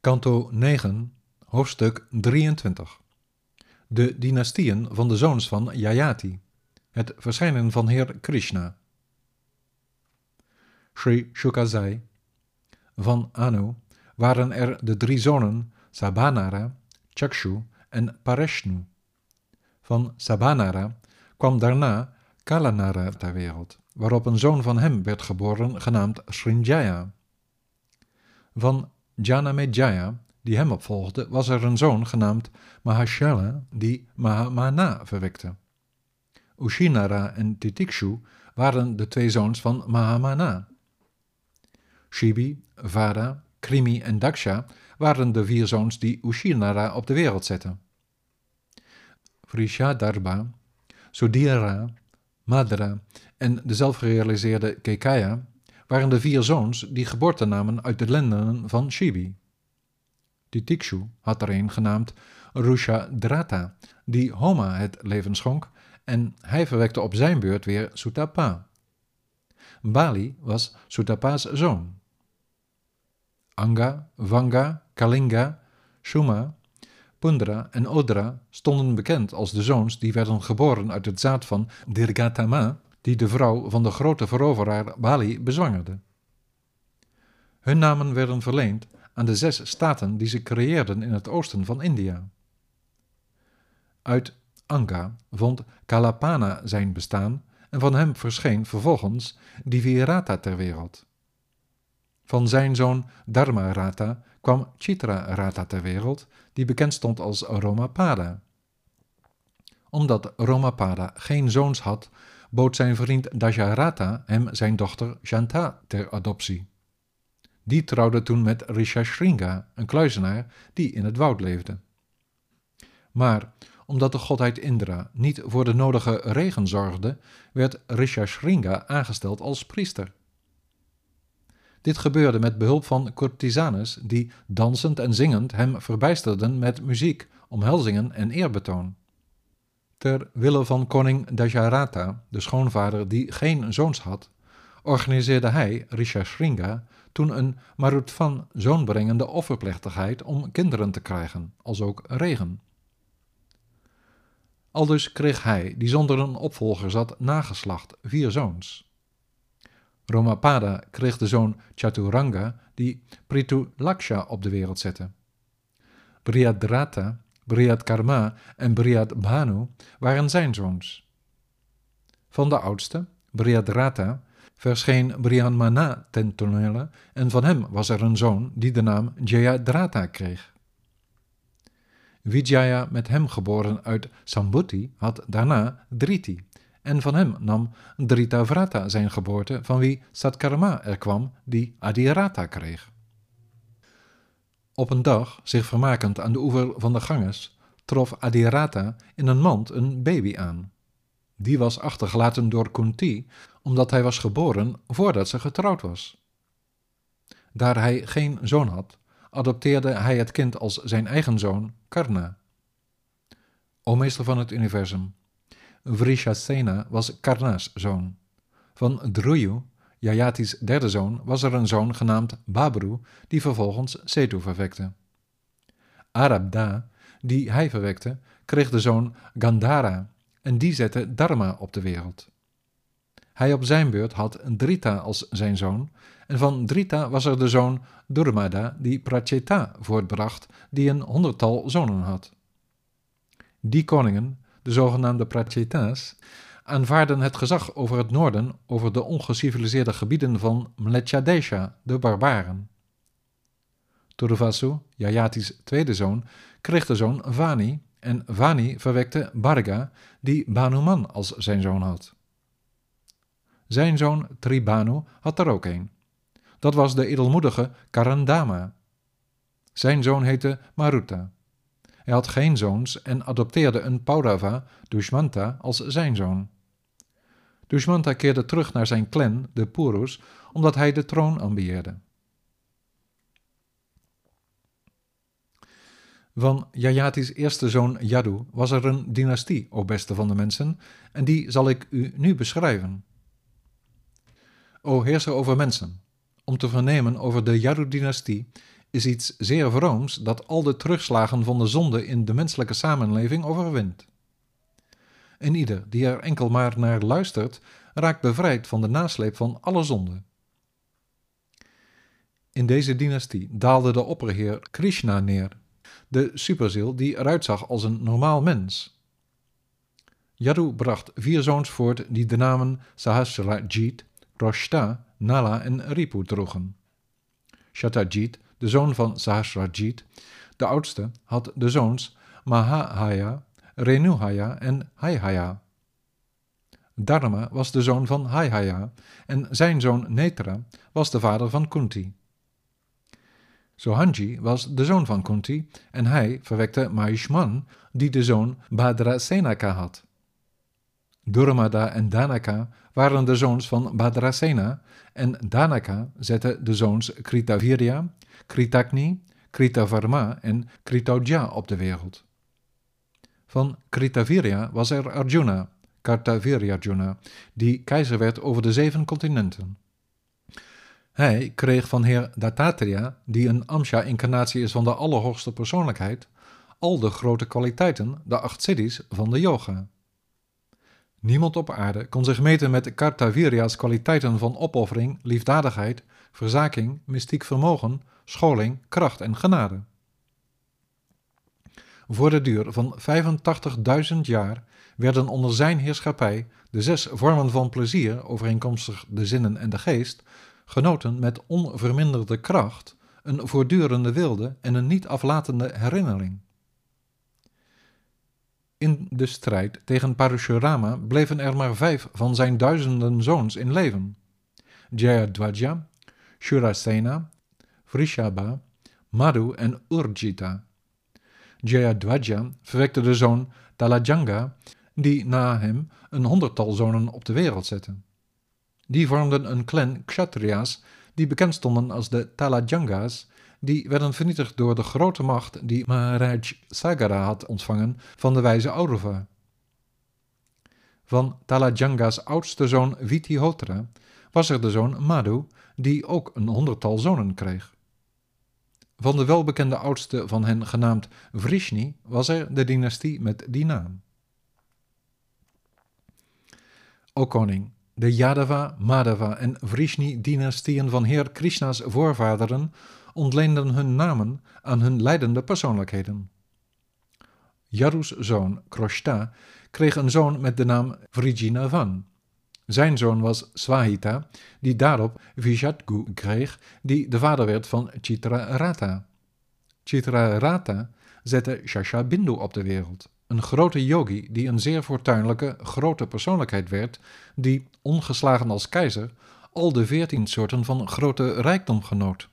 Kanto 9, hoofdstuk 23. De dynastieën van de zoons van Jayati. Het verschijnen van Heer Krishna. Sri Shuka zei: Van Anu waren er de drie zonen Sabanara, Chakshu en Pareshnu. Van Sabanara kwam daarna Kalanara ter wereld, waarop een zoon van hem werd geboren, genaamd Srinjaya. Van Janamejaya, die hem opvolgde, was er een zoon genaamd Mahashala, die Mahamana verwekte. Ushinara en Titikshu waren de twee zoons van Mahamana. Shibi, Vada, Krimi en Daksha waren de vier zoons die Ushinara op de wereld zetten. Vrishadharba, Sudhira, Madra en de zelfgerealiseerde Kekaya waren de vier zoons die geboorte namen uit de lenden van Shibi. Titikshu had er een genaamd Rushadrata, die Homa het leven schonk, en hij verwekte op zijn beurt weer Sutapa. Bali was Sutapa's zoon. Anga, Vanga, Kalinga, Shuma, Pundra en Odra stonden bekend als de zoons die werden geboren uit het zaad van Dirgatama, die de vrouw van de grote veroveraar Bali bezwangerde. Hun namen werden verleend aan de zes staten die ze creëerden in het oosten van India. Uit Anga vond Kalapana zijn bestaan en van hem verscheen vervolgens Divirata ter wereld. Van zijn zoon Dharmarata kwam Chitrarata ter wereld, die bekend stond als Romapada. Omdat Romapada geen zoons had, bood zijn vriend Dajarata hem zijn dochter Janta ter adoptie. Die trouwde toen met Rishashringa, een kluizenaar die in het woud leefde. Maar omdat de godheid Indra niet voor de nodige regen zorgde, werd Rishashringa aangesteld als priester. Dit gebeurde met behulp van courtisanes die dansend en zingend hem verbijsterden met muziek, omhelzingen en eerbetoon. Ter wille van koning Dajarata, de schoonvader die geen zoons had, organiseerde hij, Rishashringa, toen een Marutvan zoonbrengende offerplechtigheid om kinderen te krijgen, als ook regen. Aldus kreeg hij, die zonder een opvolger zat, nageslacht, vier zoons. Romapada kreeg de zoon Chaturanga, die Prithu Laksha op de wereld zette. Brihadrata, Karma en Bhanu waren zijn zoons. Van de oudste, Brihadrata, verscheen Brihanmana ten tonele en van hem was er een zoon die de naam Jayadrata kreeg. Vijaya, met hem geboren uit Sambhuti, had daarna Driti, en van hem nam Dritavrata zijn geboorte, van wie Satkarma er kwam, die Adirata kreeg. Op een dag, zich vermakend aan de oever van de Ganges, trof Adirata in een mand een baby aan. Die was achtergelaten door Kunti, omdat hij was geboren voordat ze getrouwd was. Daar hij geen zoon had, adopteerde hij het kind als zijn eigen zoon, Karna. O meester van het universum, Vrishasena was Karna's zoon. Van Druyu, Jayati's derde zoon, was er een zoon genaamd Babru, die vervolgens Setu verwekte. Arabda, die hij verwekte, kreeg de zoon Gandhara en die zette Dharma op de wereld. Hij op zijn beurt had Drita als zijn zoon, en van Drita was er de zoon Durmada die Pracheta voortbracht, die een honderdtal zonen had. Die koningen, de zogenaamde Pracheta's, aanvaarden het gezag over het noorden, over de ongeciviliseerde gebieden van Mlechadesha, de barbaren. Turvasu, Jayati's tweede zoon, kreeg de zoon Vani, en Vani verwekte Barga, die Banuman als zijn zoon had. Zijn zoon Tribanu had er ook een. Dat was de edelmoedige Karandama. Zijn zoon heette Maruta. Hij had geen zoons en adopteerde een Paurava, Dushmanta, als zijn zoon. Dushmanta keerde terug naar zijn clan, de Purus, omdat hij de troon ambieerde. Van Jayati's eerste zoon Yadu was er een dynastie, o beste van de mensen, en die zal ik u nu beschrijven. O heerser over mensen, om te vernemen over de Yadu-dynastie, is iets zeer vrooms dat al de terugslagen van de zonde in de menselijke samenleving overwint. En ieder die er enkel maar naar luistert, raakt bevrijd van de nasleep van alle zonde. In deze dynastie daalde de opperheer Krishna neer, de superziel die eruit zag als een normaal mens. Yadu bracht vier zoons voort die de namen Sahasrajit, Roshta, Nala en Ripu droegen. Shatajit, de zoon van Sahasrajit, de oudste, had de zoons Mahahaya, Renuhaya en Haihaya. Dharma was de zoon van Haihaya en zijn zoon Netra was de vader van Kunti. Sohanji was de zoon van Kunti en hij verwekte Mahishman, die de zoon Bhadrasenaka had. Durmada en Danaka waren de zoons van Bhadrasena en Danaka zette de zoons Kritavirya, Kritakni, Kritavarma en Kritauja op de wereld. Van Kritavirya was er Arjuna, Kartavirya-Arjuna, die keizer werd over de zeven continenten. Hij kreeg van heer Dattatreya, die een Amsha-incarnatie is van de allerhoogste persoonlijkheid, al de grote kwaliteiten, de acht siddhis van de yoga. Niemand op aarde kon zich meten met Kartavirya's kwaliteiten van opoffering, liefdadigheid, verzaking, mystiek vermogen, scholing, kracht en genade. Voor de duur van 85.000 jaar werden onder zijn heerschappij de zes vormen van plezier, overeenkomstig de zinnen en de geest, genoten met onverminderde kracht, een voortdurende wilde en een niet aflatende herinnering. In de strijd tegen Parashurama bleven er maar vijf van zijn duizenden zoons in leven: Jayadwaja, Shurasena, Vrishabha, Madhu en Urjita. Jayadwaja verwekte de zoon Talajanga, die na hem een honderdtal zonen op de wereld zette. Die vormden een clan Kshatriya's die bekend stonden als de Talajangas die werden vernietigd door de grote macht die Maharaj Sagara had ontvangen van de wijze Aurava. Van Talajanga's oudste zoon Vitihotra was er de zoon Madhu, die ook een honderdtal zonen kreeg. Van de welbekende oudste van hen genaamd Vrishni was er de dynastie met die naam. O koning, de Yadava, Madhava en Vrishni-dynastieën van Heer Krishna's voorvaderen ontleenden hun namen aan hun leidende persoonlijkheden. Yaru's zoon, Kroshta, kreeg een zoon met de naam Vrijinavan. Zijn zoon was Swahita, die daarop Vijatgu kreeg, die de vader werd van Chitrarata. Chitrarata zette Shashabindu op de wereld, een grote yogi die een zeer fortuinlijke, grote persoonlijkheid werd, die, ongeslagen als keizer, al de veertien soorten van grote rijkdom genoot.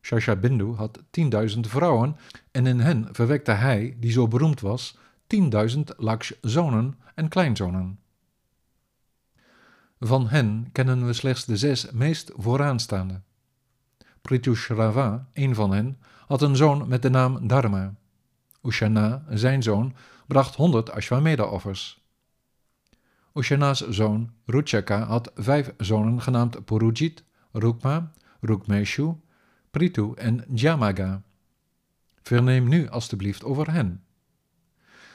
Shashabindu had tienduizend vrouwen en in hen verwekte hij, die zo beroemd was, tienduizend laks zonen en kleinzonen. Van hen kennen we slechts de zes meest vooraanstaande. Prithushrawa, een van hen, had een zoon met de naam Dharma. Ushana, zijn zoon, bracht honderd Ashwamedha-offers. Ushana's zoon, Ruchaka, had vijf zonen genaamd Purujit, Rukma, Rukmeshu, Prithu en Jamaga. Verneem nu alstublieft over hen.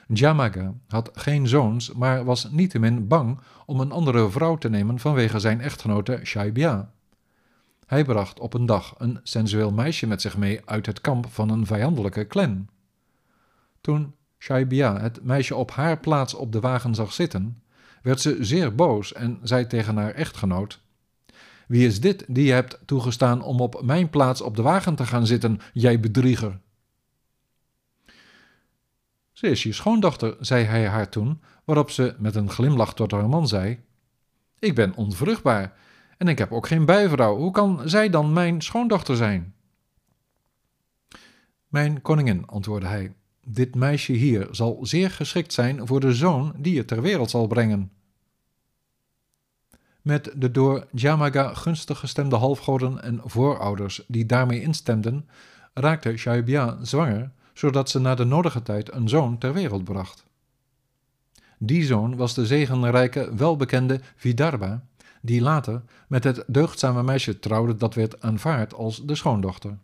Jamaga had geen zoons, maar was niettemin bang om een andere vrouw te nemen vanwege zijn echtgenote Shaibya. Hij bracht op een dag een sensueel meisje met zich mee uit het kamp van een vijandelijke clan. Toen Shaibya het meisje op haar plaats op de wagen zag zitten, werd ze zeer boos en zei tegen haar echtgenoot: wie is dit die je hebt toegestaan om op mijn plaats op de wagen te gaan zitten, jij bedrieger? Ze is je schoondochter, zei hij haar toen, waarop ze met een glimlach tot haar man zei: Ik ben onvruchtbaar en ik heb ook geen bijvrouw. Hoe kan zij dan mijn schoondochter zijn? Mijn koningin, antwoordde hij, dit meisje hier zal zeer geschikt zijn voor de zoon die je ter wereld zal brengen. Met de door Jamaga gunstig gestemde halfgoden en voorouders die daarmee instemden, raakte Shaibya zwanger, zodat ze na de nodige tijd een zoon ter wereld bracht. Die zoon was de zegenrijke, welbekende Vidarbha, die later met het deugdzame meisje trouwde dat werd aanvaard als de schoondochter.